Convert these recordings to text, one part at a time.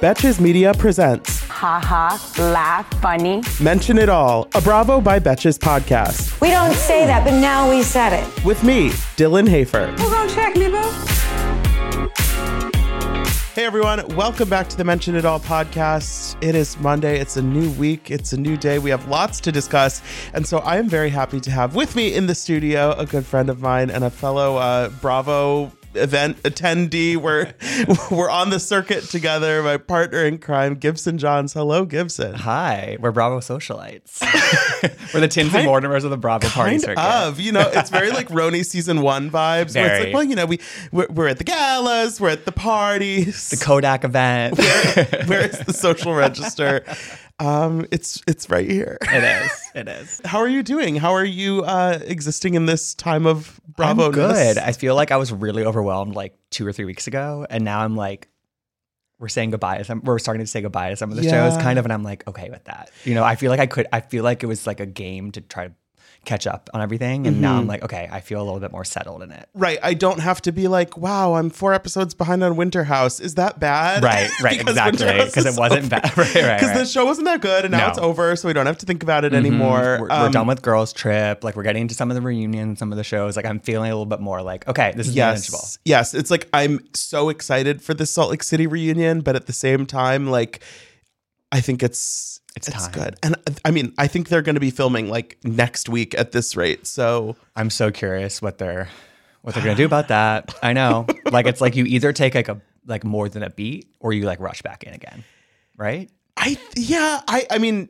Betches Media presents Ha ha, laugh, funny. Mention It All, a Bravo by Betches podcast. We don't say that, but now we said it. With me, Dylan Hafer. Who gonna check me, boo? Hey everyone, welcome back to the Mention It All podcast. It is Monday, it's a new week, it's a new day. We have lots to discuss. And so I am very happy to have with me in the studio a good friend of mine and a fellow uh, Bravo event attendee. We're we're on the circuit together. My partner in crime, Gibson Johns. Hello, Gibson. Hi, we're Bravo socialites. we're the Tins and Mortimers of the Bravo party Kind circuit. of, you know, it's very like RHONY season one vibes. Where it's Very. like, well, you know, we we're, we're at the galas, we're at the parties, The Kodak event. Where, where is the social register? Um, it's it's right here. it is. It is. How are you doing? How are you uh, existing in this time of Bravo? I'm good. I feel like I was really overwhelmed like two or three weeks ago, and now I'm like, we're saying goodbye to some. We're starting to say goodbye to some of the Yeah. shows, kind of, and I'm like, okay with that. You know, I feel like I could. I feel like it was like a game to try to catch up on everything, and Mm-hmm. now I'm like, okay, I feel a little bit more settled in it. Right. I don't have to be like, wow, I'm four episodes behind on Winter House. Is that bad? Right, right, Because exactly, Winter House 'cause is it wasn't bad. Right, right, Because the show wasn't that good and now No. it's over, so we don't have to think about it anymore. We're, we're Um, done with Girls Trip. Like we're getting into some of the reunions, some of the shows. Like I'm feeling a little bit more like, okay, this is manageable. Yes. Yes. It's like I'm so excited for the Salt Lake City reunion, but at the same time, like I think it's It's it's good. And uh, I mean, I think they're gonna be filming like next week at this rate. So I'm so curious what they're what they're gonna do about that. I know. like it's like you either take like a like more than a beat or you like rush back in again. Right? I yeah, I I mean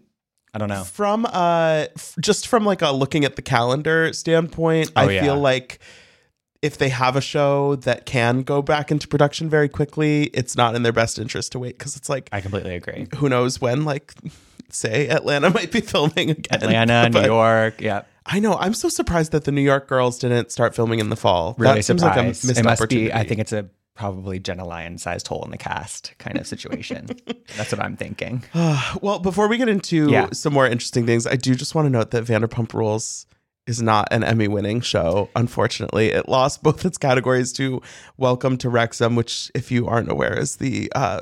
I don't know. from uh f- just from like a looking at the calendar standpoint i Oh, yeah. feel like if they have a show that can go back into production very quickly it's not in their best interest to wait because it's like I completely agree. who knows when like say atlanta might be filming again Atlanta, New York, yeah. i know i'm so surprised that the new york girls didn't start filming in the fall Really that seems surprised. like a missed it must opportunity be I think it's a probably Jenna Lyon sized hole in the cast kind of situation. That's what I'm thinking. well before we get into Yeah. some more interesting things i do just want to note that vanderpump rules is not an Emmy winning show, unfortunately. It lost both its categories to Welcome to Wrexham, which, if you aren't aware, is the uh,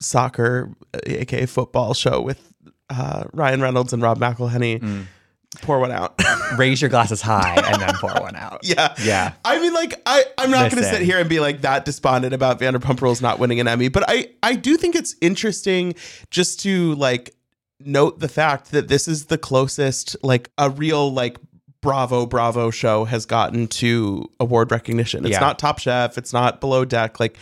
soccer, aka football show with uh, Ryan Reynolds and Rob McElhenney. Mm. Pour one out. Raise your glasses high and then pour one out. yeah. Yeah. I mean, like, I, I'm not going to sit here and be like that despondent about Vanderpump Rules not winning an Emmy, but I, I do think it's interesting just to like note the fact that this is the closest like a real like Bravo Bravo show has gotten to award recognition. It's Yeah. not Top Chef, it's not Below Deck, like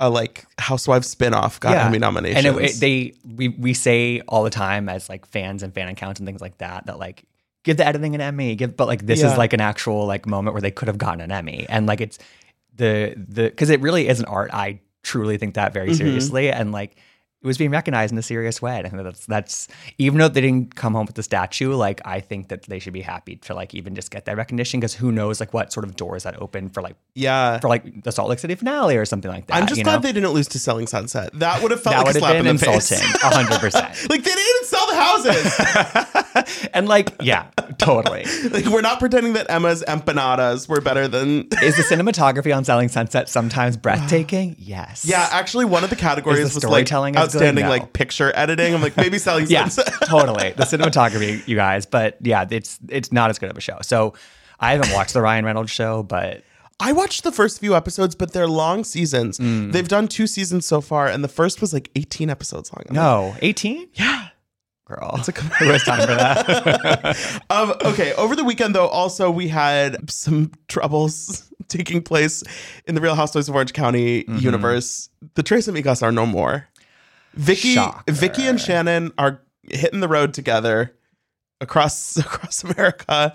a like Housewives spinoff got Emmy nominations. And it, it- they we we say all the time as like fans and fan accounts and things like that that like give the editing an Emmy, give but like this Yeah. is like an actual like moment where they could have gotten an Emmy. And like it's the the because it really is an art. I truly think that very Mhm. seriously. And like it was being recognized in a serious way. And I think that's that's even though they didn't come home with the statue, like I think that they should be happy to like even just get that recognition because who knows like what sort of doors that open for like yeah. for like the Salt Lake City finale or something like that. I'm just glad know? they didn't lose to Selling Sunset. That would have felt that like a slap in the insulting, face. hundred percent. like they didn't even sell the houses. And like, yeah, totally. like we're not pretending that Emma's empanadas were better than. Is the cinematography on Selling Sunset sometimes breathtaking? Yes. yeah, actually, one of the categories the was like storytelling good? Outstanding, No. like picture editing. I'm like maybe Selling Yeah, Sunset. totally. The cinematography, you guys, but yeah, it's it's not as good of a show. So I haven't watched the Ryan Reynolds show, but I watched the first few episodes, but they're long seasons. Mm. They've done two seasons so far, and the first was like 18 episodes long. I'm like, no, 18? yeah. Girl. It's a who has time for that? Um, okay, over the weekend though, also we had some troubles taking place in the Real Housewives of Orange County Mm-hmm. universe. The Tres Amigos are no more. Vicky, Shocker. Vicky and Shannon are hitting the road together across across America.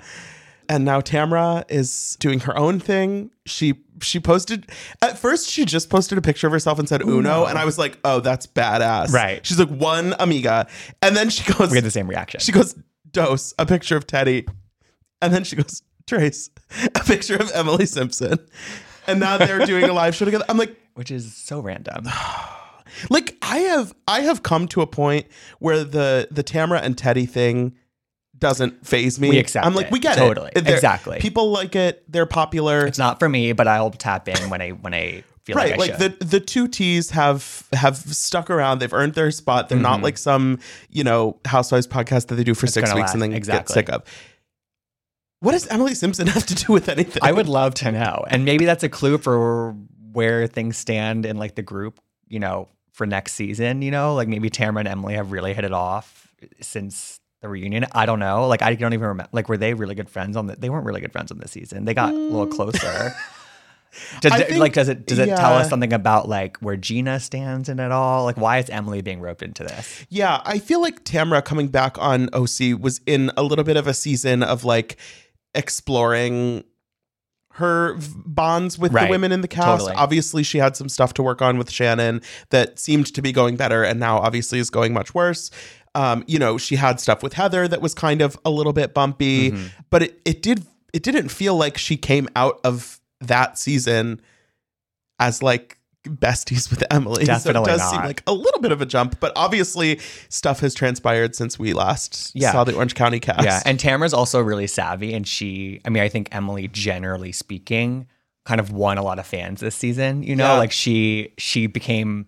and now Tamra is doing her own thing. She she posted at first she just posted a picture of herself and said Uno, and I was like, oh, that's badass. Right. She's like one amiga, and then she goes, We had the same reaction. she goes, dose a picture of Teddi, and then she goes, Tres a picture of Emily Simpson, and now they're doing a live show together. I'm like, which is so random. like I have I have come to a point where the the Tamra and Teddi thing doesn't phase me. We accept I'm like, it. we get Totally. it. They're- Exactly. People like it. They're popular. It's not for me, but I'll tap in when I when I feel right. like I Like should. the the two T's have have stuck around. They've earned their spot. They're not mm-hmm. like some you know Housewives podcast that they do for six weeks last. and then Exactly. get sick of. What does Emily Simpson have to do with anything? I would love to know. And maybe that's a clue for where things stand in like the group, you know, for next season, you know, like maybe Tamara and Emily have really hit it off since the reunion. I don't know. Like I don't even remember like were they really good friends on the they weren't really good friends on this season. They got a little mm. closer. Does it, think- like does it does it tell us something about like where Gina stands in it all? Like why is Emily being roped into this? Yeah, I feel like Tamra coming back on OC was in a little bit of a season of like exploring her v- bonds with the women in the cast. Totally. Obviously, she had some stuff to work on with Shannon that seemed to be going better, and now obviously is going much worse. Um, you know, she had stuff with Heather that was kind of a little bit bumpy, Mm-hmm. but it, it did it didn't feel like she came out of that season as like besties with Emily. so it Definitely does seem not. like a little bit of a jump, but obviously stuff has transpired since we last Yeah. saw the Orange County cast. Yeah, and Tamara's also really savvy, and she, I mean, I think Emily, generally speaking, kind of won a lot of fans this season. You know, Yeah. like she she became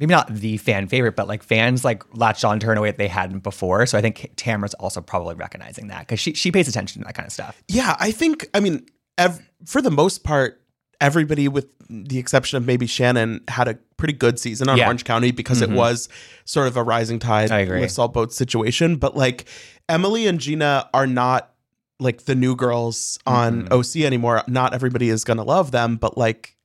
maybe not the fan favorite, but like fans like latched on to her in a way that they hadn't before. So I think Tamara's also probably recognizing that because she she pays attention to that kind of stuff. yeah, I think I mean ev- for the most part, everybody with the exception of maybe Shannon had a pretty good season on Yeah. Orange County because it mm-hmm. was sort of a rising tide lifts all boats situation. But like Emily and Gina are not like the new girls on mm-hmm. OC anymore. Not everybody is gonna love them, but like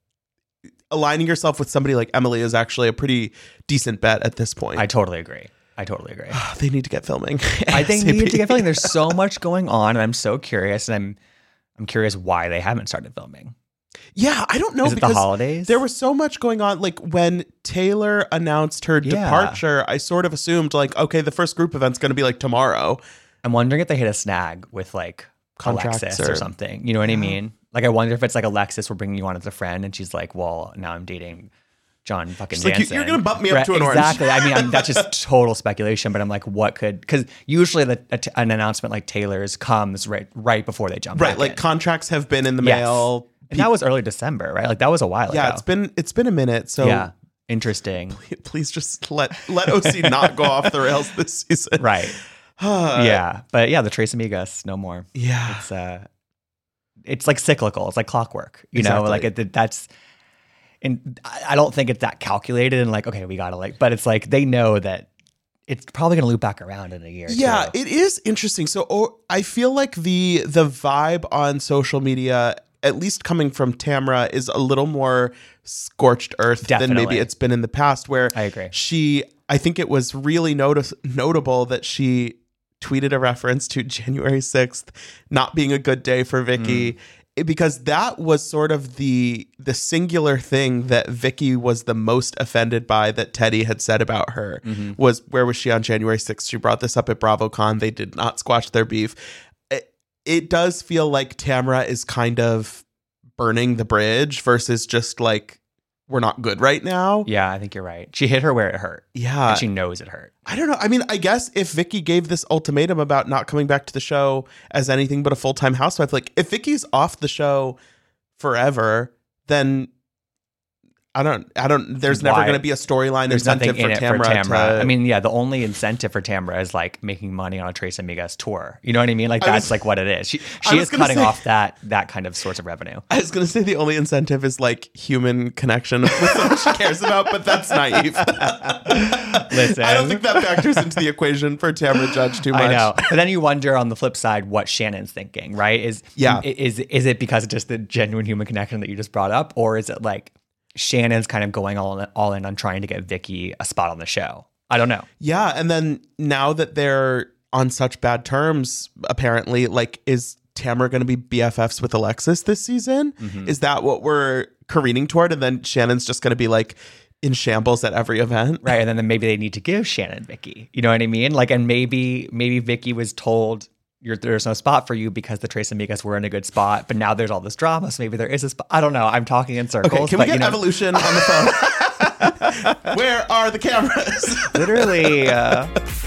aligning yourself with somebody like Emily is actually a pretty decent bet at this point. I totally agree. I totally agree. they need to get filming. I think they need to get filming. There's so much going on, and I'm so curious, and I'm I'm curious why they haven't started filming. Yeah, I don't know Is it the because holidays? There was so much going on. Like when Taylor announced her Yeah. departure, I sort of assumed like, okay, the first group event's going to be like tomorrow. I'm wondering if they hit a snag with like Contracts Alexis or- or, something. You know what I mean? Like, I wonder if it's like Alexis, we're bringing you on as a friend, and she's like, "Well, now I'm dating John fucking She's like, you, You're gonna bump me up to an orange. Exactly. I mean, I'm, that's just total speculation, but I'm like, what could? Because usually the, a t- an announcement like Taylor's comes right right before they jump. Right, back like in. contracts have been in the Yes. mail. And that was early December, right? Like that was a while ago. Yeah, ago. it's been it's been a minute. So yeah, interesting. please just let let OC not go off the rails this season. Right. yeah, but yeah, the Tres Amigas, no more. Yeah. it's uh it's like cyclical it's like clockwork you know like it, that's and I don't think it's that calculated and like okay we gotta like but it's like they know that it's probably gonna loop back around in a year Yeah, it is interesting. So oh, I feel like the the vibe on social media, at least coming from Tamra, is a little more scorched earth than maybe it's been in the past. Where I agree. She, I think it was really notice notable that she tweeted a reference to January sixth not being a good day for Vicky. Mm. it- because that was sort of the the singular thing that Vicky was the most offended by that Teddi had said about her Mm-hmm. was where was she on January 6th? She brought this up at BravoCon. They did not squash their beef. It, does feel like Tamra is kind of burning the bridge versus just like we're not good right now. yeah i think you're right she hit her where it hurt Yeah. and she knows it hurt I don't know. I mean, I guess if Vicky gave this ultimatum about not coming back to the show as anything but a full time housewife, like if Vicky's off the show forever, then I don't, I don't, there's never going to be a storyline incentive nothing in for it Tamra. for Tamra. to- I mean, yeah, the only incentive for Tamra is like making money on a Tres Amigas tour. You know what I mean? Like that's was- like what it is. She she is cutting say- off that that kind of source of revenue. I was going to say the only incentive is like human connection with someone she cares about, but that's naive. Listen, I don't think that factors into the equation for Tamra Judge too much. I know. But then you wonder on the flip side what Shannon's thinking, right? Is Yeah. is is it because of just the genuine human connection that you just brought up, or is it like Shannon's kind of going all in, all in on trying to get Vicky a spot on the show? I don't know. Yeah, and then now that they're on such bad terms, apparently, like, is Tamara going to be BFFs with Alexis this season? Mm-hmm. Is that what we're careening toward? And then Shannon's just going to be like in shambles at every event? Right. And then, then maybe they need to give Shannon Vicky. You know what I mean? Like, and maybe maybe Vicky was told you're, there's no spot for you because the Tres Amigas were in a good spot, but now there's all this drama, so maybe there is a spot. I don't know. I'm talking in circles. Okay, can we but, get you know, Evolution on the phone? Where are the cameras? literally? Uh,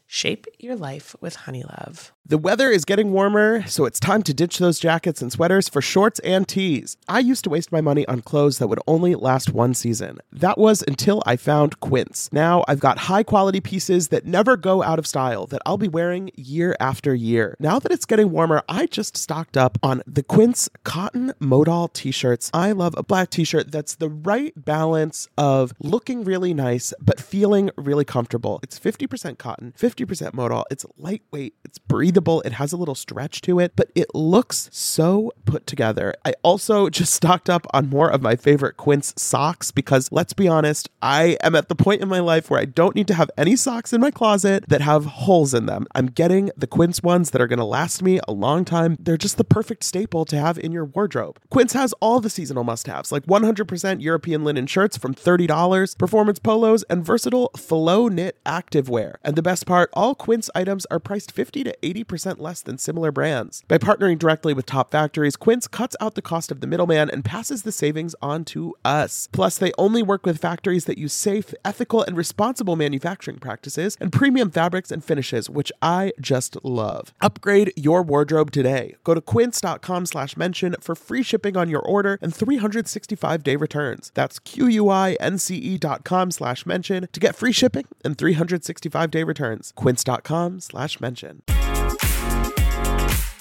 Shape your life with Honeylove. The weather is getting warmer, so it's time to ditch those jackets and sweaters for shorts and tees. I used to waste my money on clothes that would only last one season. That was until I found Quince. Now I've got high quality pieces that never go out of style that I'll be wearing year after year. Now that it's getting warmer, I just stocked up on the Quince cotton modal t shirts. I love a black t shirt that's the right balance of looking really nice but feeling really comfortable. It's 50% cotton, 50% modal. It's lightweight, it's breathable, it has a little stretch to it, but it looks so put together. I also just stocked up on more of my favorite Quince socks because let's be honest, I am at the point in my life where I don't need to have any socks in my closet that have holes in them. I'm getting the Quince ones that are going to last me a long time. They're just the perfect staple to have in your wardrobe. Quince has all the seasonal must haves like 100% European linen shirts from $30, performance polos, and versatile flow knit activewear. And the best part, all Quince items are priced 50 to 80% less than similar brands. By partnering directly with top factories, Quince cuts out the cost of the middleman and passes the savings on to us. Plus, they only work with factories that use safe, ethical, and responsible manufacturing practices and premium fabrics and finishes, which I just love. Upgrade your wardrobe today. Go to quince.com slash mention for free shipping on your order and 365 day returns. That's Q-U-I-N-C-E E dot com slash mention to get free shipping and 365 day returns. Quince.com slash mention.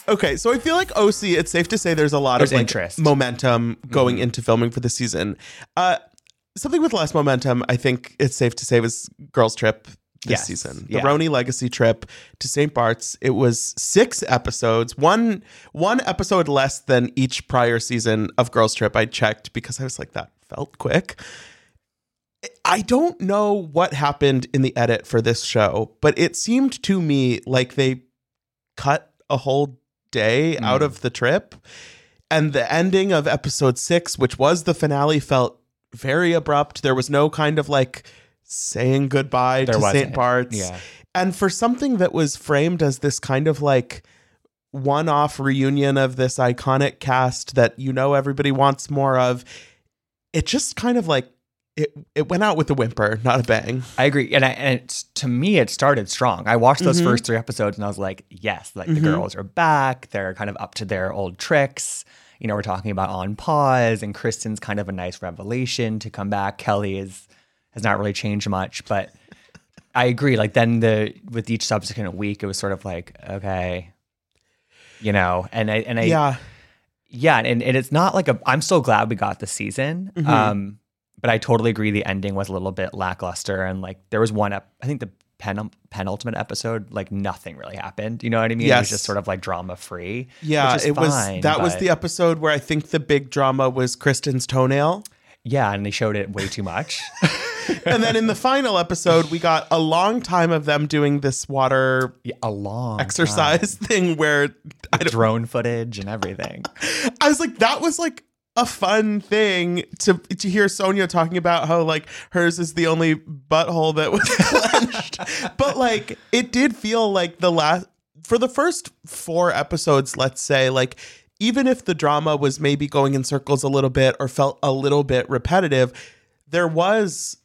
Okay, so I feel like OC, it's safe to say there's a lot There's of like interest. momentum going into filming for the season. Uh, something with less momentum, I think it's safe to say, was Girls Trip this Yes, season. The yeah. RHONY Legacy Trip to St. Bart's. It was six episodes, one one episode less than each prior season of Girls Trip. I checked because I was like, that felt quick. I don't know what happened in the edit for this show, but it seemed to me like they cut a whole day mm. out of the trip. And the ending of episode six, which was the finale, felt very abrupt. There was no kind of like saying goodbye There to. St. Bart's. Yeah. And for something that was framed as this kind of like one off reunion of this iconic cast that you know everybody wants more of, it just kind of like it, it went out with a whimper, not a bang. I agree, and, I, and it's, to me, it started strong. I watched those first three episodes, and I was like, "Yes, like the girls are back. They're kind of up to their old tricks." You know, we're talking about on pause, and Kristen's kind of a nice revelation to come back. Kelly is has not really changed much, but I agree. Like then the with each subsequent week, it was sort of like, okay, you know, and I and I yeah. yeah, and, and it's not like a. I'm so glad we got the season. Mm-hmm. Um, but I totally agree. The ending was a little bit lackluster, and like there was one. Ep- I think the pen penultimate episode, like nothing really happened. You know what I mean? It was just sort of like drama free. Yeah, it was fine, that was the episode where I think the big drama was Kristen's toenail. yeah, and they showed it way too much. and then in the final episode, we got a long time of them doing this water Yeah, a long exercise thing where I time. drone footage and everything. I was like, that was like a fun thing to to hear Sonja talking about how like hers is the only butthole that was clenched. but like it did feel like the last for the first four episodes, let's say, like even if the drama was maybe going in circles a little bit or felt a little bit repetitive, there was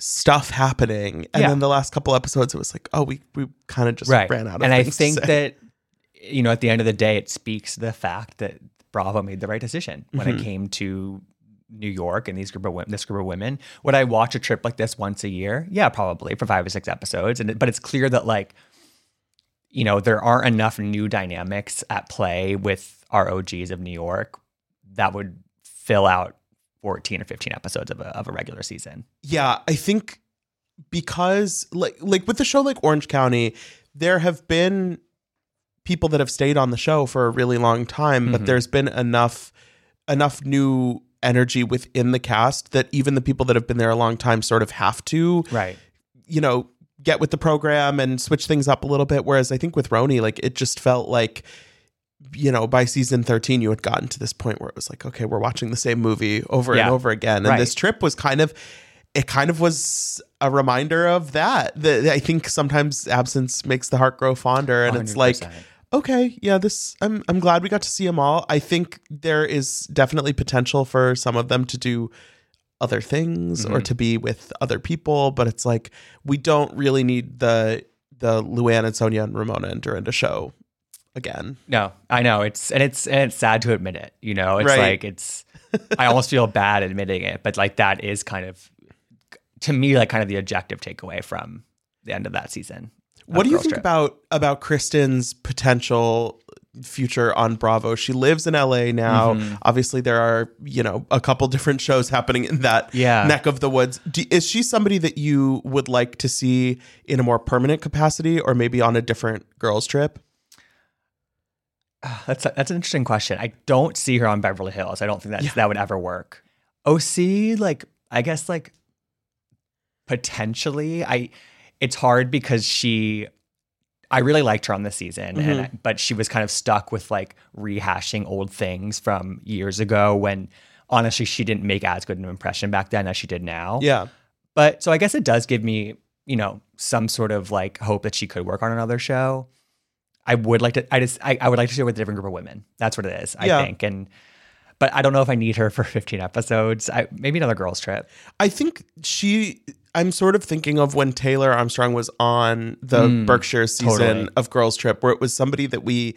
stuff happening. And Yeah. then the last couple episodes, it was like, oh, we we kind of just right. ran out of stuff. and I think that you know at the end of the day, it speaks to the fact that Bravo made the right decision when Mm-hmm. it came to New York and these group of women, this group of women. Would I watch a trip like this once a year? Yeah, probably for five or six episodes. And but it's clear that like you know there aren't enough new dynamics at play with our OGs of New York that would fill out 14 or 15 episodes of a, of a regular season. Yeah, I think because like like with the show like Orange County, there have been people that have stayed on the show for a really long time, but Mhm. there's been enough enough new energy within the cast that even the people that have been there a long time sort of have to, Right. you know, get with the program and switch things up a little bit. Whereas I think with RHONY, like it just felt like you know, by season 13, you had gotten to this point where it was like, okay, we're watching the same movie over and over again. And Right. this trip was kind of, it kind of was a reminder of that. That I think sometimes absence makes the heart grow fonder. And it's like, 100%. Okay, yeah, this, I'm, I'm glad we got to see them all. I think there is definitely potential for some of them to do other things or Mhm. to be with other people. But it's like, we don't really need the, the Luann and Sonja and Ramona and Dorinda show again. No, I know it's and it's and it's sad to admit it. You know, it's Right. like it's. I almost feel bad admitting it, but like that is kind of, to me, like kind of the objective takeaway from the end of that season. What do you think Trip. about about Kristen's potential future on Bravo? She lives in LA now. Mm-hmm. Obviously, there are you know a couple different shows happening in that Yeah. neck of the woods. Do, is she somebody that you would like to see in a more permanent capacity, or maybe on a different girls trip? That's a, that's an interesting question. I don't see her on Beverly Hills. I don't think that Yeah. that would ever work. OC, like I guess, like potentially. I it's hard because she. I really liked her on the season, Mm-hmm. and I- but she was kind of stuck with like rehashing old things from years ago when honestly she didn't make as good an impression back then as she did now. Yeah, But so I guess it does give me, you know, some sort of like hope that she could work on another show. I would like to. I just. I, I would like to see her with a different group of women. That's what it is. I Yeah. think. And but I don't know if I need her for 15 episodes. I, maybe another girls trip. I think she. I'm sort of thinking of when Taylor Armstrong was on the Berkshire season Mm, totally. of Girls Trip, where it was somebody that we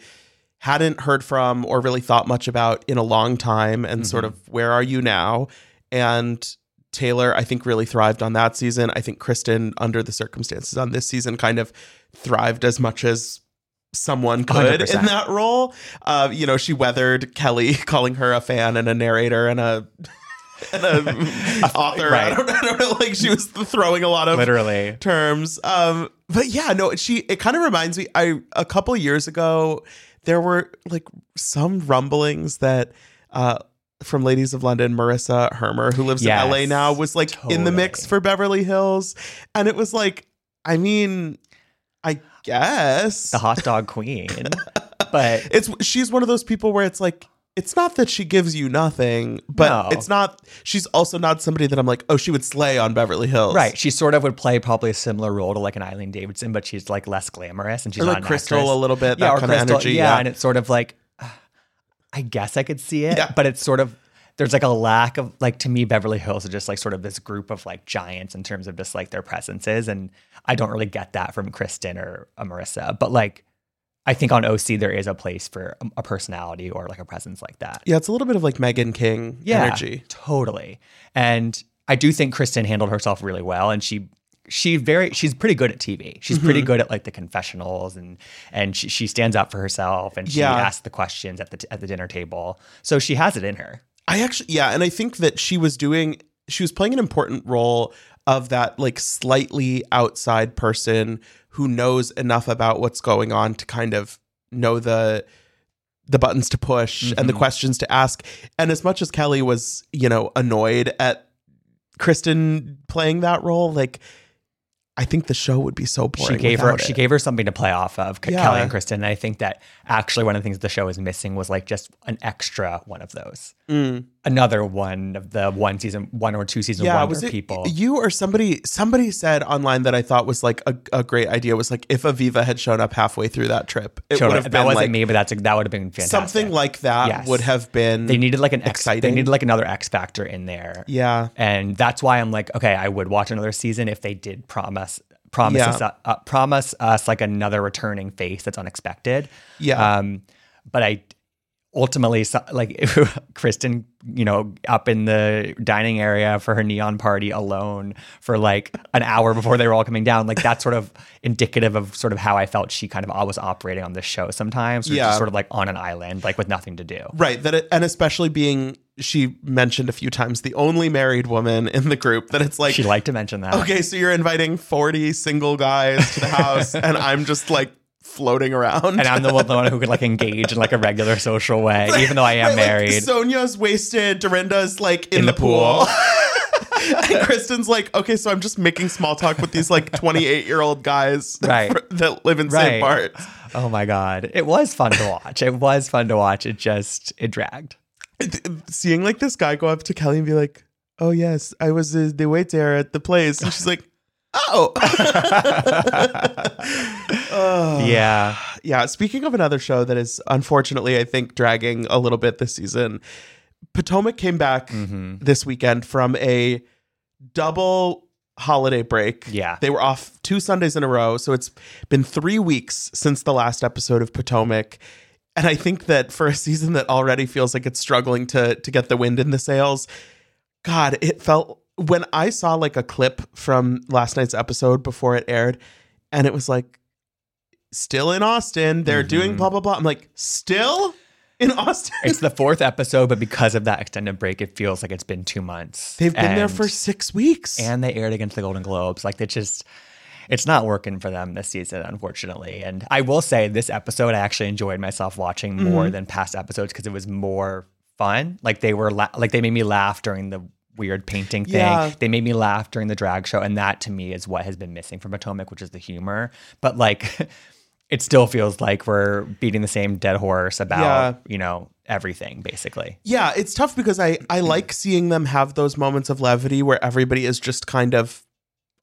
hadn't heard from or really thought much about in a long time, and sort Mm-hmm. of where are you now? And Taylor, I think, really thrived on that season. I think Kristen, under the circumstances on this season, kind of thrived as much as someone could 100%. in that role. Uh, you know, she weathered Kelly calling her a fan and a narrator and a and a author. I, don't, I don't know. Like she was throwing a lot of Literally. terms. Um, but yeah, no, she. It kind of reminds me. I a couple years ago, there were like some rumblings that. Uh, from Ladies of London, Marissa Hermer, who lives Yes, in LA now, was like in the mix for Beverly Hills. And it was like, I mean, I guess The hot dog queen. but it's she's one of those people where it's like it's not that she gives you nothing, but No. it's not she's also not somebody that I'm like, oh, she would slay on Beverly Hills. right, she sort of would play probably a similar role to like an Eileen Davidson, but she's like less glamorous and she's Or like Crystal actress. a little bit, yeah, that kind of energy. Yeah, Yeah. and it's sort of like, uh, I guess I could see it, Yeah. but it's sort of there's like a lack of like to me Beverly Hills is just like sort of this group of like giants in terms of just like their presences, and I don't really get that from Kristen or Marissa, but like. I think on OC there is a place for a- personality or like a presence like that. yeah, it's a little bit of like Meghan King yeah, energy. Totally. And I do think Kristen handled herself really well and she she very she's pretty good at TV. She's Mm-hmm. pretty good at like the confessionals and and she, she stands up for herself and she Yeah. asks the questions at the at the dinner table. So she has it in her. I actually yeah, and I think that she was doing she was playing an important role of that like slightly outside person who knows enough about what's going on to kind of know the the buttons to push and the mm-hmm. questions to ask. And as much as Kelly was, you know, annoyed at Kristen playing that role, like I think the show would be so boring. she gave her without she gave her something to play off of Yeah. Kelly and Kristen. And I think that actually one of the things the show is missing was like just an extra one of those. Mm. Another one of the one season one or two season yeah, wonder was it people. you or somebody? Somebody said online that I thought was like a, a great idea was like if Aviva had shown up halfway through that trip, it would have that been wasn't like me, but that's that would have been fantastic. something like that Yes. would have been. they needed like an X, they needed like another X factor in there. yeah, and that's why I'm like, okay, I would watch another season if they did promise promise Yeah. us uh, promise us like another returning face that's unexpected. Yeah. Um, but I ultimately like Kristen, you know, up in the dining area for her neon party alone for like an hour before they were all coming down. Like that's sort of indicative of sort of how I felt she kind of was operating on this show sometimes. Yeah. Sort of like on an island, like with nothing to do. right. That it, and especially being she mentioned a few times the only married woman in the group. That it's like She liked to mention that. okay, so you're inviting forty single guys to the house, and I'm just like floating around. and I'm the one, the one who could like engage in like a regular social way, even though I am Right, like, married. Sonja's wasted. Dorinda's like in, In the, the pool. pool. and Kristen's like, okay, so I'm just making small talk with these like 28 year old guys Right. that live in St. Right. Bart's. oh my god, it was fun to watch. It was fun to watch. It just it dragged. Seeing like this guy go up to Kelly and be like, oh, yes, I was uh, the waiter at the place. And she's like, oh. Yeah, yeah. Speaking of another show that is unfortunately, I think, dragging a little bit this season, Potomac came back Mm-hmm. this weekend from a double holiday break. Yeah. They were off two Sundays in a row. So it's been three weeks since the last episode of Potomac. And I think that for a season that already feels like it's struggling to to get the wind in the sails, God, it felt when I saw like a clip from last night's episode before it aired, and it was like still in Austin. They're doing blah blah blah. I'm like, still in Austin? it's the fourth episode, but because of that extended break, it feels like it's been two months. They've been there for six weeks. and they aired against the Golden Globes. Like they just. It's not working for them this season, unfortunately. And I will say, this episode, I actually enjoyed myself watching more Mm-hmm. than past episodes because it was more fun. Like they were, la- like they made me laugh during the weird painting thing. Yeah. They made me laugh during the drag show, and that to me is what has been missing from Potomac, which is the humor. But like, it still feels like we're beating the same dead horse about Yeah. you know everything, basically. Yeah, it's tough because I I like seeing them have those moments of levity where everybody is just kind of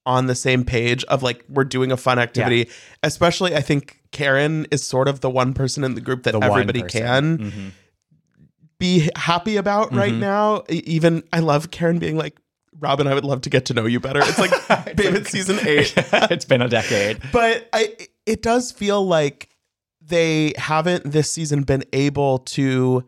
on the same page of like we're doing a fun activity. Especially I think Karen is sort of the one person in the group that The everybody can Mhm. Be happy about right Mhm. now. Even I love Karen being like, Robyn, I would love to get to know you better. It's like, babe, it's season eight. it's been a decade. but I it does feel like they haven't this season been able to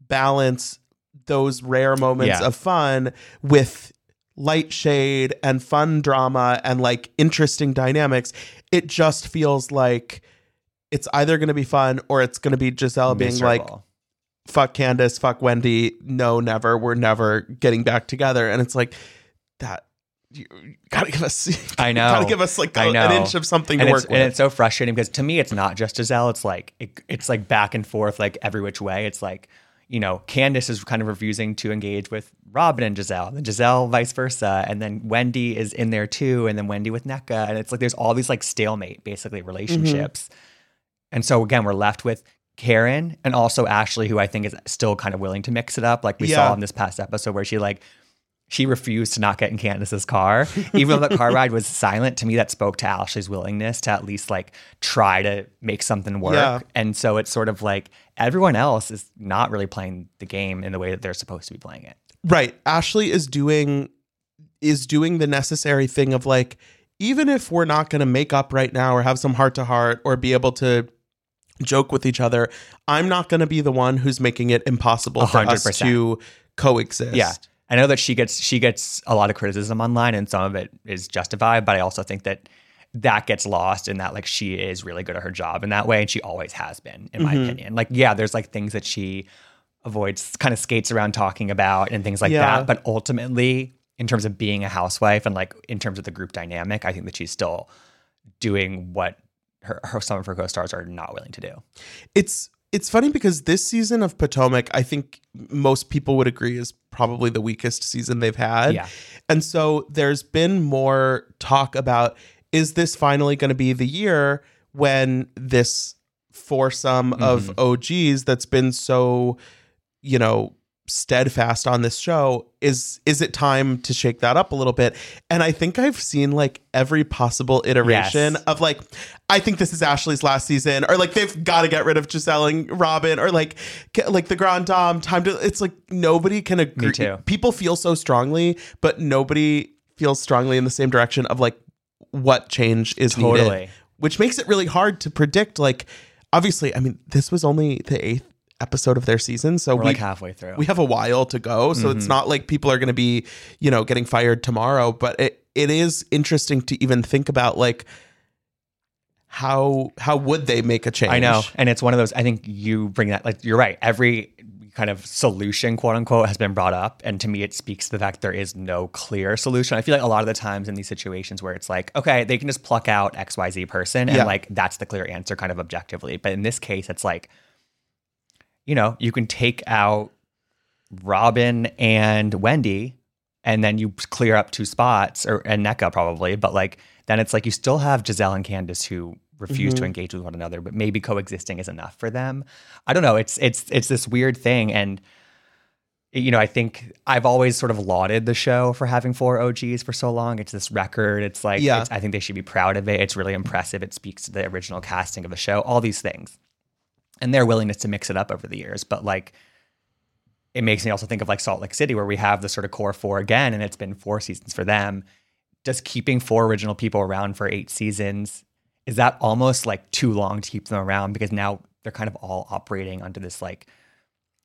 balance those rare moments Yeah. of fun with light shade and fun drama and like interesting dynamics it just feels like it's either going to be fun or it's going to be Gizelle being like. Fuck Candiace fuck Wendy no never we're never getting back together and it's like that you gotta give us I know. gotta give us like I a- know. an inch of something and to work with. and it's so frustrating because to me it's not just Gizelle. It's like it, it's like back and forth, like every which way. It's like you know, Candiace is kind of refusing to engage with Robyn and Gizelle, and Gizelle vice versa, and then Wendy is in there too, and then Wendy with Nneka, and it's like there's all these like stalemate basically mm-hmm. relationships, and so again we're left with. Karen and also Ashley, who I think is still kind of willing to mix it up, like we Yeah. saw in this past episode, where she like she refused to not get in Candiace's car. Even though the car ride was silent, to me that spoke to Ashley's willingness to at least like try to make something work. Yeah. And so it's sort of like everyone else is not really playing the game in the way that they're supposed to be playing it. right ashley is doing is doing the necessary thing of like even if we're not going to make up right now or have some heart to heart or be able to joke with each other i'm not going to be the one who's making it impossible A for us to coexist Yeah. I know that she gets she gets a lot of criticism online and some of it is justified, but I also think that that gets lost in that like she is really good at her job in that way and she always has been in my Mm-hmm. opinion. Like yeah, there's like things that she avoids kind of skates around talking about and things like Yeah. that, but ultimately in terms of being a housewife and like in terms of the group dynamic, I think that she's still doing what her, her some of her co-stars are not willing to do. it's it's funny because this season of Potomac, I think most people would agree is probably the weakest season they've had. Yeah. And so there's been more talk about is this finally going to be the year when this foursome of mm-hmm. OGs that's been so, you know, steadfast on this show is is it time to shake that up a little bit and i think i've seen like every possible iteration Yes. of like i think this is ashley's last season or like they've got to get rid of gizelle and robin or like like the grand dame time to it's like nobody can agree people feel so strongly but nobody feels strongly in the same direction of like what change is Totally. needed which makes it really hard to predict like obviously i mean this was only the eighth episode of their season so We're we like halfway through. we have a while to go so it's mm-hmm. not like people are going to be you know getting fired tomorrow but it, it is interesting to even think about like how how would they make a change I know. And it's one of those, I think you bring that, like, you're right. Every kind of solution, quote unquote, has been brought up. And to me, it speaks to the fact there is no clear solution. I feel like a lot of the times in these situations where it's like, okay, they can just pluck out XYZ person and Yeah. like that's the clear answer kind of objectively. But in this case, it's like, you know, you can take out Robyn and Wendy and then you clear up two spots or and Nneka probably, but like then it's like you still have Gizelle and Candiace who refuse to mm-hmm. engage with one another, but maybe coexisting is enough for them. I don't know. It's it's it's this weird thing and you know, I think I've always sort of lauded the show for having four OGs for so long. It's this record. It's like, Yeah. it's, I think they should be proud of it. It's really impressive. It speaks to the original casting of the show, all these things. And their willingness to mix it up over the years. But like, it makes me also think of like Salt Lake City, where we have the sort of core four again, and it's been four seasons for them. Just keeping four original people around for eight seasons, is that almost like too long to keep them around? Because now they're kind of all operating under this like,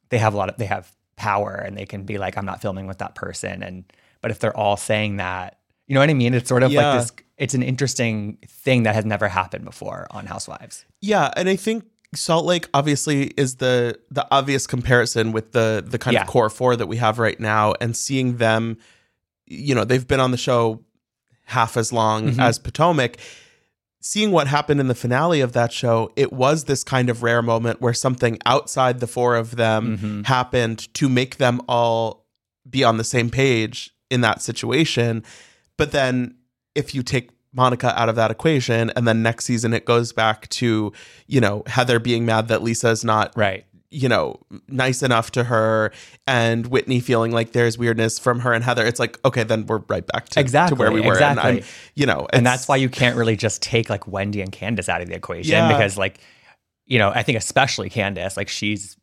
they have a lot of, they have power and they can be like, I'm not filming with that person. And, but if they're all saying that, you know what I mean? It's sort of Yeah. like this, it's an interesting thing that has never happened before on Housewives. Yeah, and I think Salt Lake obviously is the the obvious comparison with the the kind Yeah. of core four that we have right now, and seeing them, you know, they've been on the show half as long Mm-hmm. as Potomac. Seeing what happened in the finale of that show, it was this kind of rare moment where something outside the four of them Mm-hmm. happened to make them all be on the same page in that situation. But then if you take Monica out of that equation and then next season it goes back to, you know, Heather being mad that Lisa is not Right. you know, nice enough to her and Whitney feeling like there's weirdness from her and Heather, it's like, okay, then we're right back to, Exactly, to where we were. And I'm, you know, and that's why you can't really just take like Wendy and Candiace out of the equation Yeah. because like you know I think especially Candiace like she's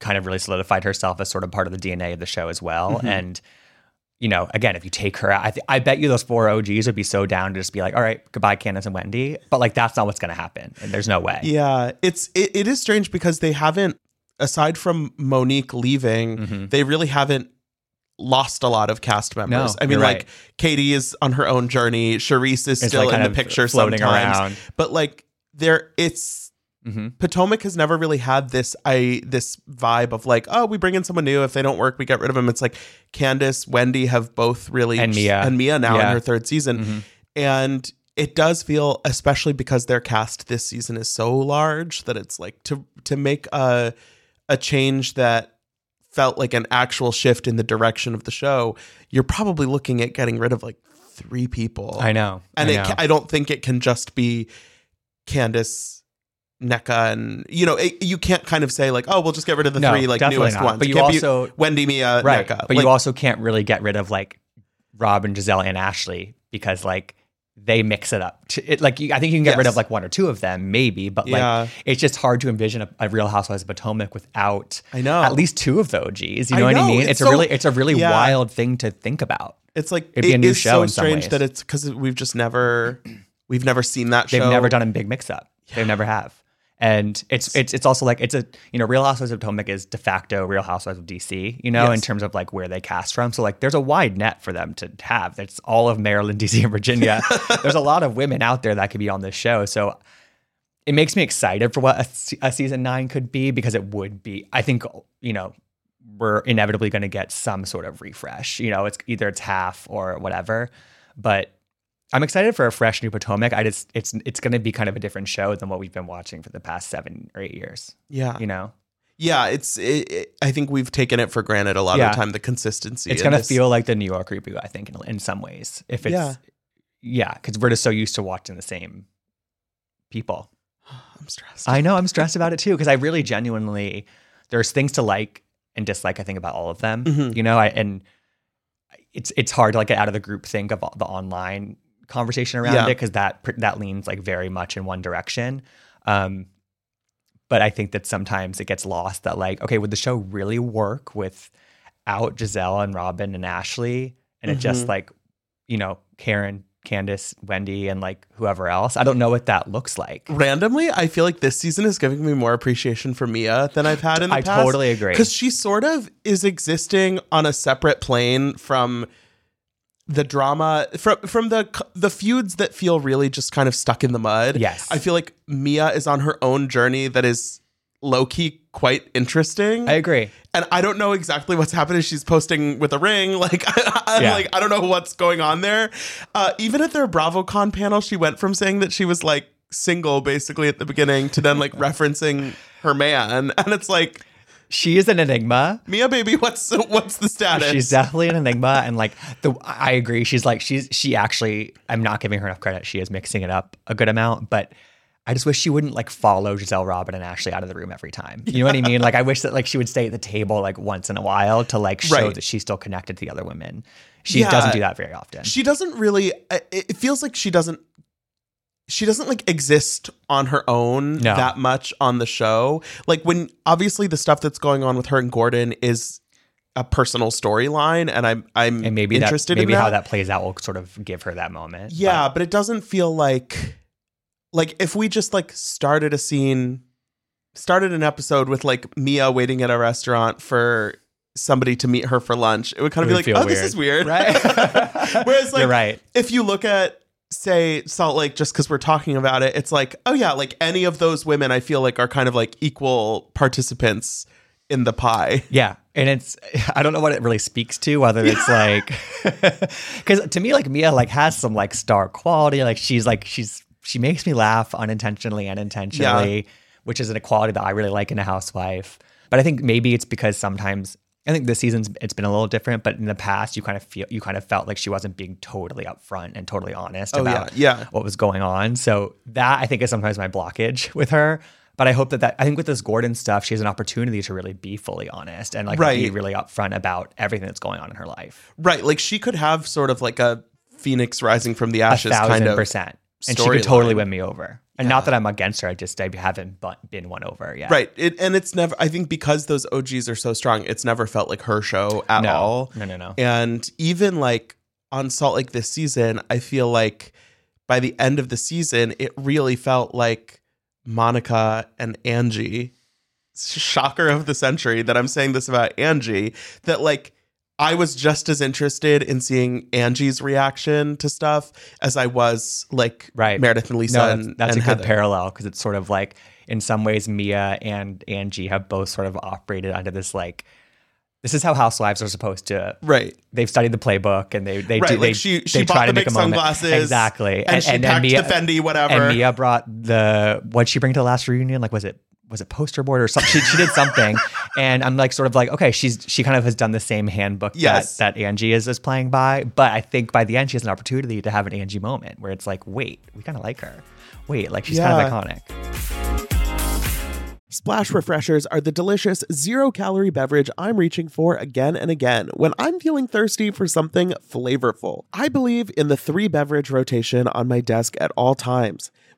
kind of really solidified herself as sort of part of the DNA of the show as well Mm-hmm. and you know again if you take her out I, th- I bet you those four OGs would be so down to just be like all right goodbye Candiace and Wendy but like that's not what's going to happen and there's no way Yeah, it's it, it is strange because they haven't, aside from Monique leaving, they really haven't lost a lot of cast members. Mm-hmm. No, I mean, like right. Katie is on her own journey. Charrisse is It's, still like, in the picture floating sometimes, around. but like there, it's Mhm. Potomac has never really had this I this vibe of like, oh, we bring in someone new. If they don't work, we get rid of them. It's like Candiace, Wendy have both really And Mia. and Mia now in Yeah. Mm-hmm. her third season, and it does feel, especially because their cast this season is so large that it's like to to make a a change that felt like an actual shift in the direction of the show. You're probably looking at getting rid of like three people. I know and I know. ca- I don't think it can just be Candiace, Nneka, and you know it, you can't kind of say like, oh, we'll just get rid of the No, three like newest not. ones. But It you also- Wendy, Mia, right Nneka. but Like, you also can't really get rid of like Rob and Gizelle and Ashley because like they mix it up. It, like you, I think you can get rid of like one or two of them, maybe, but like Yeah. it's just hard to envision a, a Real Housewives of Potomac without I know. at least two of the OGs. You I know what I mean? It's It's, a really it's a really yeah. wild thing to think about. it's like It'd be a new show so strange that it's because we've just never we've never seen that They've show. never done a big mix up. They never have. And it's it's it's also like it's a you know Real Housewives of Potomac is de facto Real Housewives of DC you know in terms of like where they cast from. So like there's a wide net for them to have. It's all of Maryland DC and Virginia. There's a lot of women out there that could be on this show. So it makes me excited for what a, a season nine could be because it would be I think you know we're inevitably going to get some sort of refresh. You know it's either it's half or whatever. But I'm excited for a fresh new Potomac. I just it's it's going to be kind of a different show than what we've been watching for the past seven or eight years. Yeah. You know, Yeah, it's. It, it- I think we've taken it for granted a lot Yeah. of the time. The consistency. it's going to feel like the New York reboot. I think in, in some ways, if it's Yeah. yeah, because we're just so used to watching the same people. I'm stressed. I know I'm stressed about it too because I really genuinely there's things to like and dislike. I think about all of them. Mhm. You know, I and it's it's hard to like get out of the group think of all- the online conversation around Yeah. it because that that leans like very much in one direction. Um, but I think that sometimes it gets lost that like okay, would the show really work without Gizelle and Robyn and Ashley and it just Mhm. like you know Karen, Candiace, Wendy, and like whoever else? I don't know what that looks like. Randomly, I feel like this season is giving me more appreciation for Mia than I've had in the I past. totally agree. because she sort of is existing on a separate plane from the drama from from the the feuds that feel really just kind of stuck in the mud. Yes. I feel like Mia is on her own journey that is low key quite interesting. I agree. and I don't know exactly what's happening. She's posting with a ring. Like, I, I'm Yeah. like, I don't know what's going on there. Uh, even at their BravoCon panel, she went from saying that she was like single basically at the beginning to then like referencing her man, and it's like, She is an enigma. Mia, baby, what's what's the status? She's definitely an enigma, and like the I agree. She's like she's she actually. I'm not giving her enough credit. She is mixing it up a good amount, but I just wish she wouldn't like follow Gizelle, Robyn, and Ashley out of the room every time. You know what I mean? Like I wish that like she would stay at the table like once in a while to like show Right. that she's still connected to the other women. She Yeah. doesn't do that very often. she doesn't really. It feels like she doesn't. She doesn't like exist on her own No. that much on the show. Like when obviously the stuff that's going on with her and Gordon is a personal storyline, and I'm I'm and maybe interested that maybe in how that plays out will sort of give her that moment. Yeah, but, it doesn't feel like like if we just like started a scene, started an episode with like Mia waiting at a restaurant for somebody to meet her for lunch, it would kind of It be like, oh, this is weird, right? Whereas like You're right. if you look at say Salt Lake just because we're talking about it, it's like, oh yeah, like any of those women I feel like are kind of like equal participants in the pie. Yeah. And it's I don't know what it really speaks to, whether it's like because to me, like Mia like has some like star quality. Like she's like she's she makes me laugh unintentionally and intentionally, which is an equality that I really like in a housewife. But I think maybe it's because sometimes I think this season's it's been a little different, but in the past you kind of feel you kind of felt like she wasn't being totally upfront and totally honest Oh, about yeah. what was going on. So that I think is sometimes my blockage with her. But I hope that that I think with this Gordon stuff, she has an opportunity to really be fully honest and like be really upfront about everything that's going on in her life. Right. Like she could have sort of like a phoenix rising from the A ashes thousand kind of percent. And she could totally storyline. win me over. And not that I'm against her, I just I haven't been won over yet. Right. It, and it's never, I think because those OGs are so strong, it's never felt like her show at No. all. No, no, no. And even like on Salt Lake this season, I feel like by the end of the season, it really felt like Monica and Angie. Shocker of the century that I'm saying this about Angie, that like I was just as interested in seeing Angie's reaction to stuff as I was like Right. Meredith and Lisa No, that's, and, that's and a good parallel because it's sort of like in some ways Mia and Angie have both sort of operated under this like this is how housewives are supposed to Right. they've studied the playbook and they they Right, do like they, she- they she try bought to the make big a moment sunglasses, exactly and she packed the Fendi whatever. and Mia brought the what'd she bring to the last reunion like was it was it poster board or something she, she did something. And I'm like sort of like okay she's she kind of has done the same handbook Yes. that that Angie is is playing by. But I think by the end she has an opportunity to have an Angie moment where it's like wait we kind of like her. Wait like she's kind of iconic. Splash Refreshers are the delicious zero calorie beverage I'm reaching for again and again when I'm feeling thirsty for something flavorful. I believe in the three beverage rotation on my desk at all times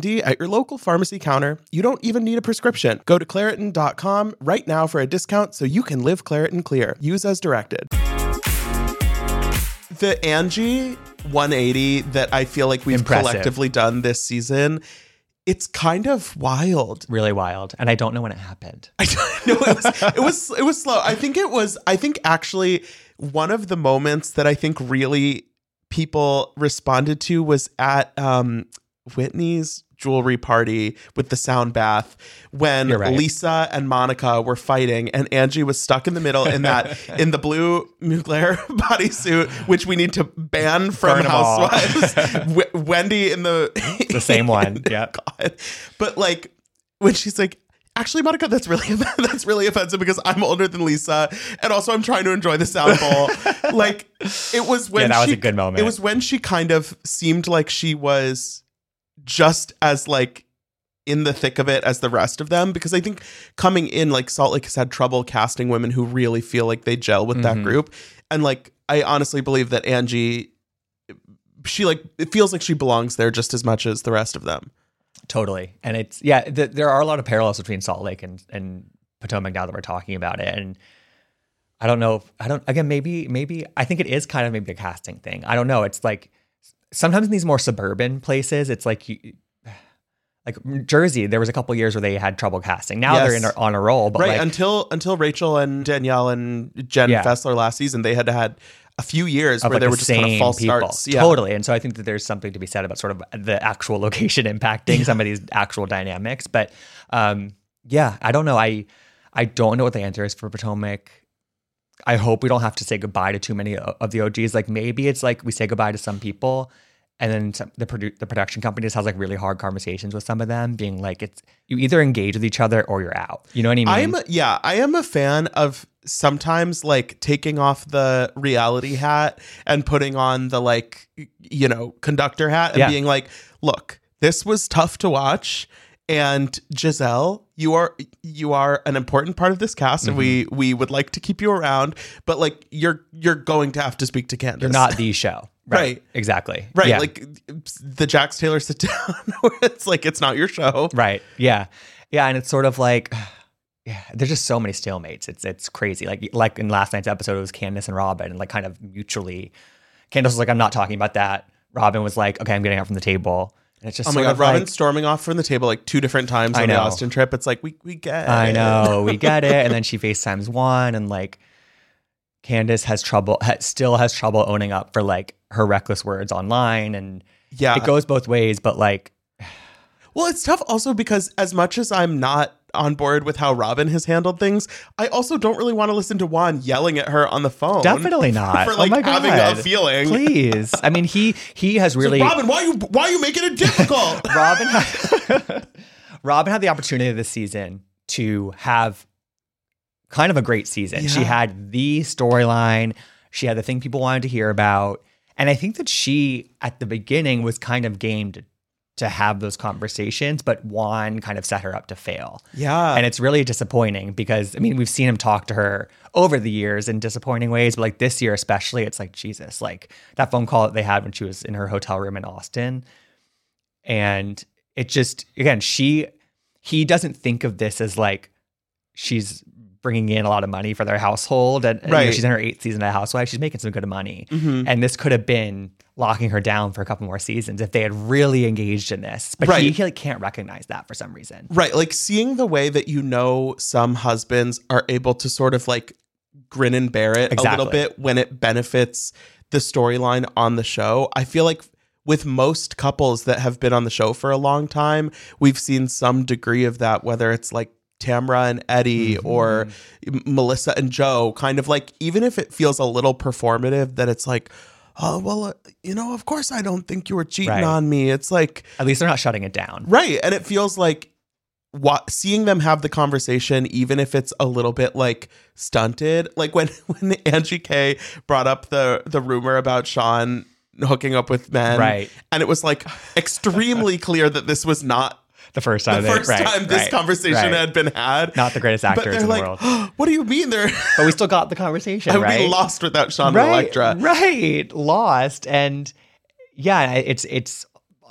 D at your local pharmacy counter. You don't even need a prescription. Go to Claritin.com right now for a discount so you can live Claritin Clear. Use as directed. The Angie 180 that I feel like we've Impressive. collectively done this season, it's kind of wild. Really wild. And I don't know when it happened. I don't know. It was, it was it was slow. I think it was. I think actually one of the moments that I think really people responded to was at um, Whitney's jewelry party with the sound bath when right. Lisa and Monica were fighting and Angie was stuck in the middle in that in the blue Mugler bodysuit which we need to ban from Burn 'em all. Housewives w- Wendy in the The same one. yeah God. But like when she's like, actually, Monica, that's really that's really offensive because I'm older than Lisa, and also I'm trying to enjoy the sound bowl. like it was when Yeah, that was a good moment. It was when she kind of seemed like she was just as like in the thick of it as the rest of them because I think coming in like Salt Lake has had trouble casting women who really feel like they gel with that Mhm. group and like I honestly believe that Angie she like it feels like she belongs there just as much as the rest of them. Totally. And it's, yeah, th- there are a lot of parallels between Salt Lake and, and Potomac now that we're talking about it. And I don't know. If, I don't, again, maybe, maybe, I think it is kind of maybe a casting thing. I don't know. It's like sometimes in these more suburban places, it's like, you, like Jersey, there was a couple years where they had trouble casting. Now they're in a, on a roll, but right like, until until Rachel and Danielle and Jen Yeah. Fessler last season, they had had a few years where like they the were just kind of false people. starts. Yeah. Totally. And so I think that there's something to be said about sort of the actual location impacting some of these actual dynamics. But um, yeah, I don't know. I I don't know what the answer is for Potomac. I hope we don't have to say goodbye to too many of the OGs. Like maybe it's like we say goodbye to some people, and then some, the produ- the production company just has like really hard conversations with some of them, being like, it's you either engage with each other or you're out. You know what I mean? I'm a- yeah, I am a fan of sometimes like taking off the reality hat and putting on the like you know conductor hat and Yeah. being like, look, this was tough to watch. And Gizelle, you are you are an important part of this cast, and we Mm-hmm. we would like to keep you around. But like you're you're going to have to speak to Candiace. you're not the show. Right. Exactly. right. Yeah. Like the Jax Taylor sit down, where it's like it's not your show. Right. Yeah. Yeah. And it's sort of like, yeah, there's just so many stalemates. It's it's crazy. Like like in last night's episode, it was Candiace and Robyn, and like kind of mutually, Candiace was like, I'm not talking about that. Robyn was like, okay, I'm getting out from the table. And it's just Oh my god, of Robyn like, storming off from the table like two different times I on the. Austin trip. It's like we we get. It. I it. know, we get it. And then she FaceTimes one, and like Candiace has trouble, still has trouble owning up for like her reckless words online, and Yeah. it goes both ways. But like, Well, it's tough also because as much as I'm not on board with how Robyn has handled things, I also don't really want to listen to Juan yelling at her on the phone. definitely not. For oh like my god, having a feeling. Please, I mean, he he has really Robyn, why you why are you making it difficult? Robyn had, Robyn had the opportunity this season to have kind of a great season. She had the storyline, she had the thing people wanted to hear about, And I think that she at the beginning was kind of game to, have those conversations, but Juan kind of set her up to fail. Yeah. And it's really disappointing because I mean, we've seen him talk to her over the years in disappointing ways, but like this year especially, it's like Jesus, like that phone call that they had when she was in her hotel room in Austin. And it just again, she he doesn't think of this as like she's bringing in a lot of money for their household and, and, you know, she's in her eighth season of housewife she's making some good money Mm-hmm. and this could have been locking her down for a couple more seasons if they had really engaged in this but Right. he, he like can't recognize that for some reason Right. Like seeing the way that you know some husbands are able to sort of like grin and bear it a little bit when it benefits the storyline on the show. I feel like with most couples that have been on the show for a long time, we've seen some degree of that, whether it's like Tamra and Eddie or Melissa and Joe, kind of like, even if it feels a little performative, that it's like, oh, well, uh, you know, of course I don't think you were cheating Right. on me. It's like, at least they're not shutting it down Right. And it feels like what seeing them have the conversation, even if it's a little bit like stunted, like when when Angie K brought up the the rumor about Sean hooking up with men. Right. And it was like extremely clear that this was not the first the time they- right, time this right, conversation right. had been had. not the greatest actors in like, the world what do you mean they're but we still got the conversation I would right be lost without Sean and right, Electra. Right, lost, and yeah, it's it's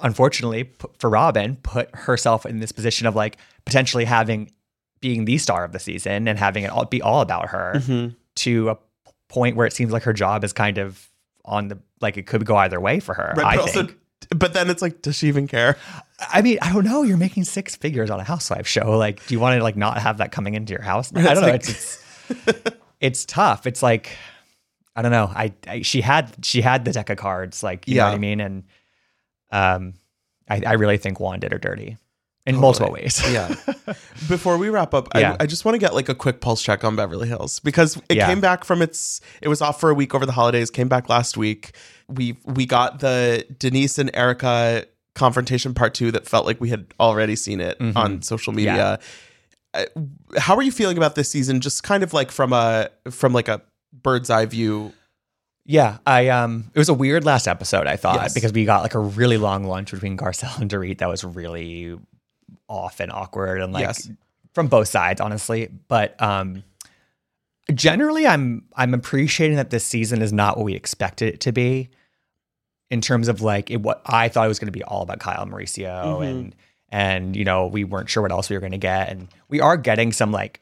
unfortunately for Robyn put herself in this position of like potentially having being the star of the season and having it all be all about her Mm-hmm. to a point where it seems like her job is kind of on the like it could go either way for her. Right, I but think. also but then it's like, does she even care? I mean, I don't know. You're making six figures on a housewife show. Like, do you want to like not have that coming into your house? I don't know. like- It's it's, it's tough. It's like I don't know. I, I she had she had the deck of cards. Like you know what Yeah. I mean. And um, I I really think Juan did her dirty in multiple ways. Yeah. Before we wrap up, Yeah. I, I just want to get like a quick pulse check on Beverly Hills because it Yeah. came back from its. It was off for a week over the holidays. Came back last week. We we got the Denise and Erica confrontation part two that felt like we had already seen it on social media. Uh, How are you feeling about this season? Just kind of like from a from like a bird's eye view. Yeah, I um, it was a weird last episode. I thought Yes. because we got like a really long lunch between Garcelle and Dorit that was really off and awkward and like Yes. from both sides, honestly. But um, generally, I'm I'm appreciating that this season is not what we expected it to be in terms of like it, what I thought it was going to be all about Kyle and Mauricio Mm-hmm. and and you know we weren't sure what else we were going to get and we are getting some like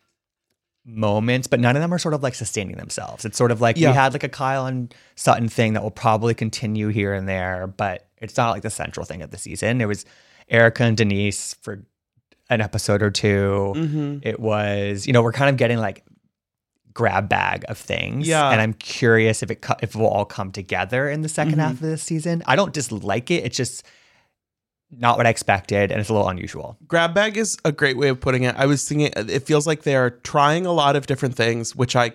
moments, but none of them are sort of like sustaining themselves. It's sort of like Yeah. we had like a Kyle and Sutton thing that will probably continue here and there, but it's not like the central thing of the season. It was Erica and Denise for an episode or 2 Mm-hmm. It was, you know, we're kind of getting like grab bag of things. Yeah. And I'm curious if it co- if it will all come together in the 2nd Mm-hmm. half of this season. I don't dislike it. It's just not what I expected and it's a little unusual. grab bag is a great way of putting it. I was thinking it feels like they are trying a lot of different things, which I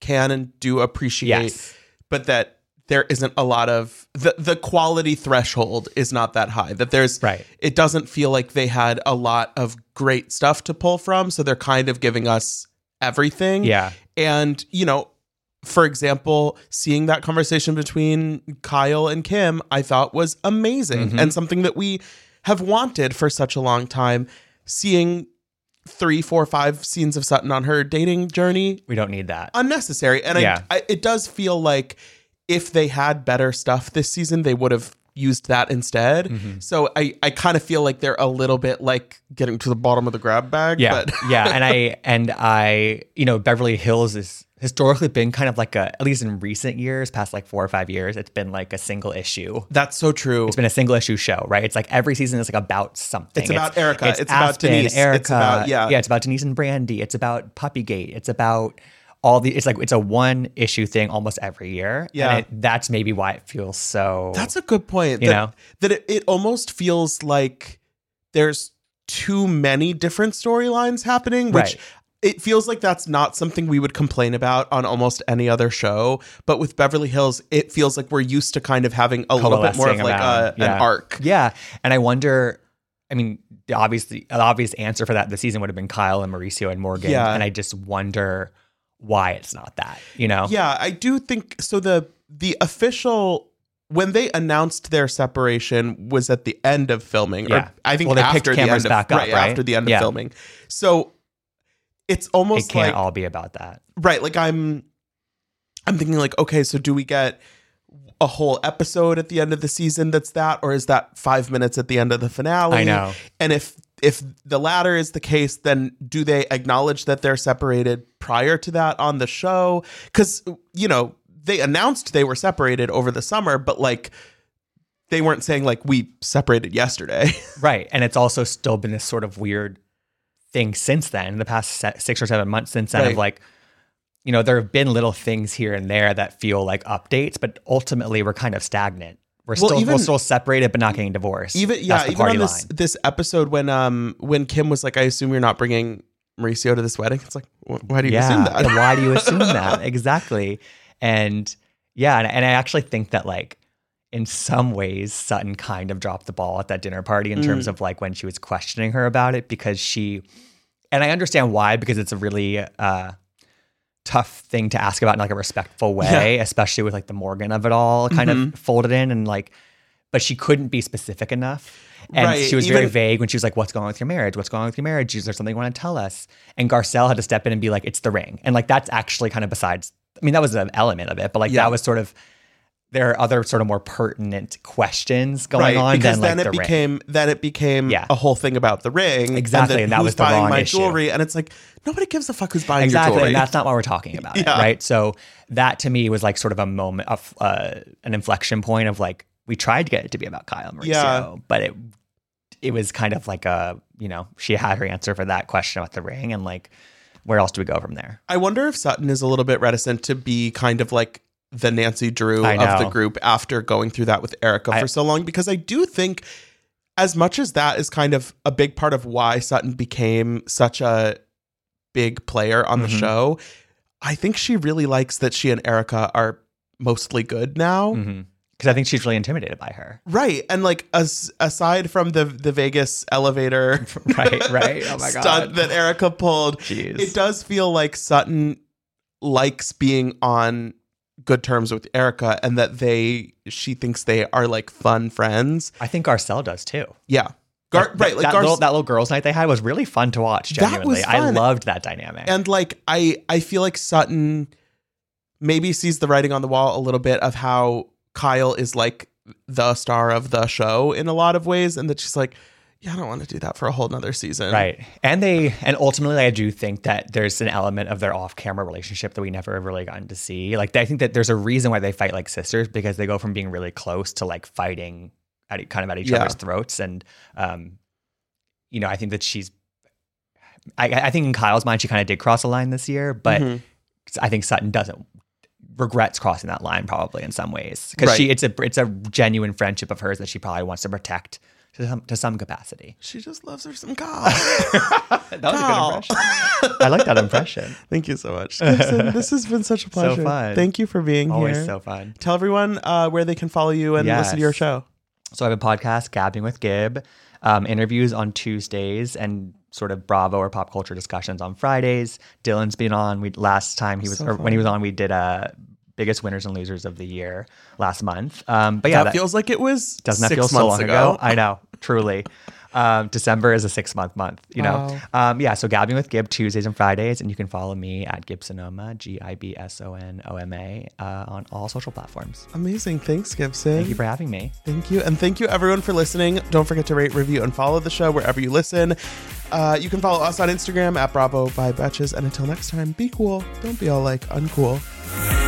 can and do appreciate, Yes. but that there isn't a lot of the the quality threshold is not that high. That there's Right. It doesn't feel like they had a lot of great stuff to pull from, so they're kind of giving us everything. Yeah. And, you know, for example, seeing that conversation between Kyle and Kim, I thought was amazing Mm-hmm. and something that we have wanted for such a long time. Seeing three, four, five scenes of Sutton on her dating journey, We don't need that. unnecessary. And Yeah. I, I, it does feel like if they had better stuff this season, they would have used that instead. Mm-hmm. So I, I kind of feel like they're a little bit like getting to the bottom of the grab bag. Yeah, But yeah, and I and I, you know, Beverly Hills is historically been kind of like a at least in recent years, past like four or five years, it's been like a single issue. that's so true. It's been a single issue show, right? It's like every season is like about something. It's about Erica. It's about Aspen, Denise. It's Erica. about- yeah. yeah. It's about Denise and Brandi. It's about Puppygate. It's about all the. It's like it's a one issue thing almost every year. Yeah. and it, that's maybe why it feels so. That's a good point. You that, know? that it, it almost feels like there's too many different storylines happening, which Right. it feels like that's not something we would complain about on almost any other show. But with Beverly Hills, it feels like we're used to kind of having a little bit more of like a, around. an arc. Yeah, and I wonder. I mean, the obviously, an obvious answer for that this season would have been Kyle and Mauricio and Morgan. Yeah. and I just wonder why it's not that. You know? Yeah, I do think so. The the official when they announced their separation was at the end of filming. Yeah. Or I think Well, they picked after the cameras end of, back up, right, right? after the end Yeah. of filming. So it's almost it can't like all be about that. right like i'm i'm thinking like okay so do we get a whole episode at the end of the season that's that or is that five minutes at the end of the finale I know. and if if the latter is the case then do they acknowledge that they're separated prior to that on the show because you know they announced they were separated over the summer but like they weren't saying like we separated yesterday Right. And it's also still been this sort of weird thing since then, in the past six or seven months since then, Right. of like, you know, there have been little things here and there that feel like updates, but ultimately we're kind of stagnant. We're Well, still even- we're still separated, but not getting divorced. even yeah even on this line. this episode when um when kim was like i assume you're not bringing mauricio to this wedding it's like wh- why do you assume that why do you assume that? Exactly. And yeah, and, and I actually think that like in some ways Sutton kind of dropped the ball at that dinner party in Mm. terms of like when she was questioning her about it because she and I understand why because it's a really uh tough thing to ask about in like a respectful way, especially with like the Morgan of it all kind Mm-hmm. of folded in and like but she couldn't be specific enough. And Right, she was very vague when she was like, What's going on with your marriage? What's going on with your marriage? Is there something you want to tell us? And Garcelle had to step in and be like, It's the ring. And like that's actually kind of besides I mean, that was an element of it, but like Yeah. that was sort of there are other sort of more pertinent questions going right on because than like then it the ring. became then it became Yeah. a whole thing about the ring Exactly, then and that was the buying wrong my issue. jewelry and it's like nobody gives a fuck who's buying your exactly jewelry and that's not what we're talking about it, right so that to me was like sort of a moment of uh, an inflection point of like we tried to get it to be about kyle and mauricio Yeah. but it it was kind of like a you know she had her answer for that question about the ring and like where else do we go from there I wonder if Sutton is a little bit reticent to be kind of like the Nancy Drew of the group after going through that with Erica I- for so long because I do think as much as that is kind of a big part of why Sutton became such a big player on the Mhm. show, I think she really likes that she and Erica are mostly good now. because i think she's really intimidated by her Right. And like as, aside from the the Vegas elevator right right oh my stunt that Erica pulled, Jeez. it does feel like Sutton likes being on good terms with Erica and that they she thinks they are like fun friends. i think garcelle does too Yeah. Gar- That- right, like that, Gar- little, that little girls' night they had was really fun to watch. Genuinely, I loved that dynamic. and like I I feel like Sutton maybe sees the writing on the wall a little bit of how Kyle is like the star of the show in a lot of ways and that she's like yeah, I don't want to do that for a whole nother season. Right. And they and ultimately I do think that there's an element of their off-camera relationship that we never have really gotten to see. Like I think that there's a reason why they fight like sisters because they go from being really close to like fighting at kind of at each Yeah. other's throats and um you know, I think that she's I, I think in Kyle's mind she kind of did cross a line this year, but Mhm. I think Sutton doesn't regrets crossing that line probably in some ways because she it's a it's a genuine friendship of hers that she probably wants to protect to some to some capacity. She just loves her some Kyle. That was a good impression. I like that impression. Thank you so much. Gibson, this has been such a pleasure. fun. Thank you for being Always here. Always so fun. Tell everyone uh, where they can follow you and listen to your show. So I have a podcast, Gabbing with Gib, um, interviews on Tuesdays and sort of Bravo or pop culture discussions on Fridays. Dylan's been on. We last time he was So or when he was on, we did a biggest winners and losers of the year last month. Um, but yeah, that, feels like it was doesn't that feel so long ago? I know, truly. Um, December is a six month month, you know. Um, yeah, so Gabbing with Gib Tuesdays and Fridays, and you can follow me at Gibsonoma, G I B S O N O M A, uh, on all social platforms. Amazing. Thanks, Gibson. Thank you for having me. Thank you. And thank you, everyone, for listening. Don't forget to rate, review, and follow the show wherever you listen. Uh, you can follow us on Instagram at Bravo by Betches. And until next time, be cool. Don't be all like uncool.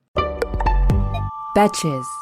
Betches.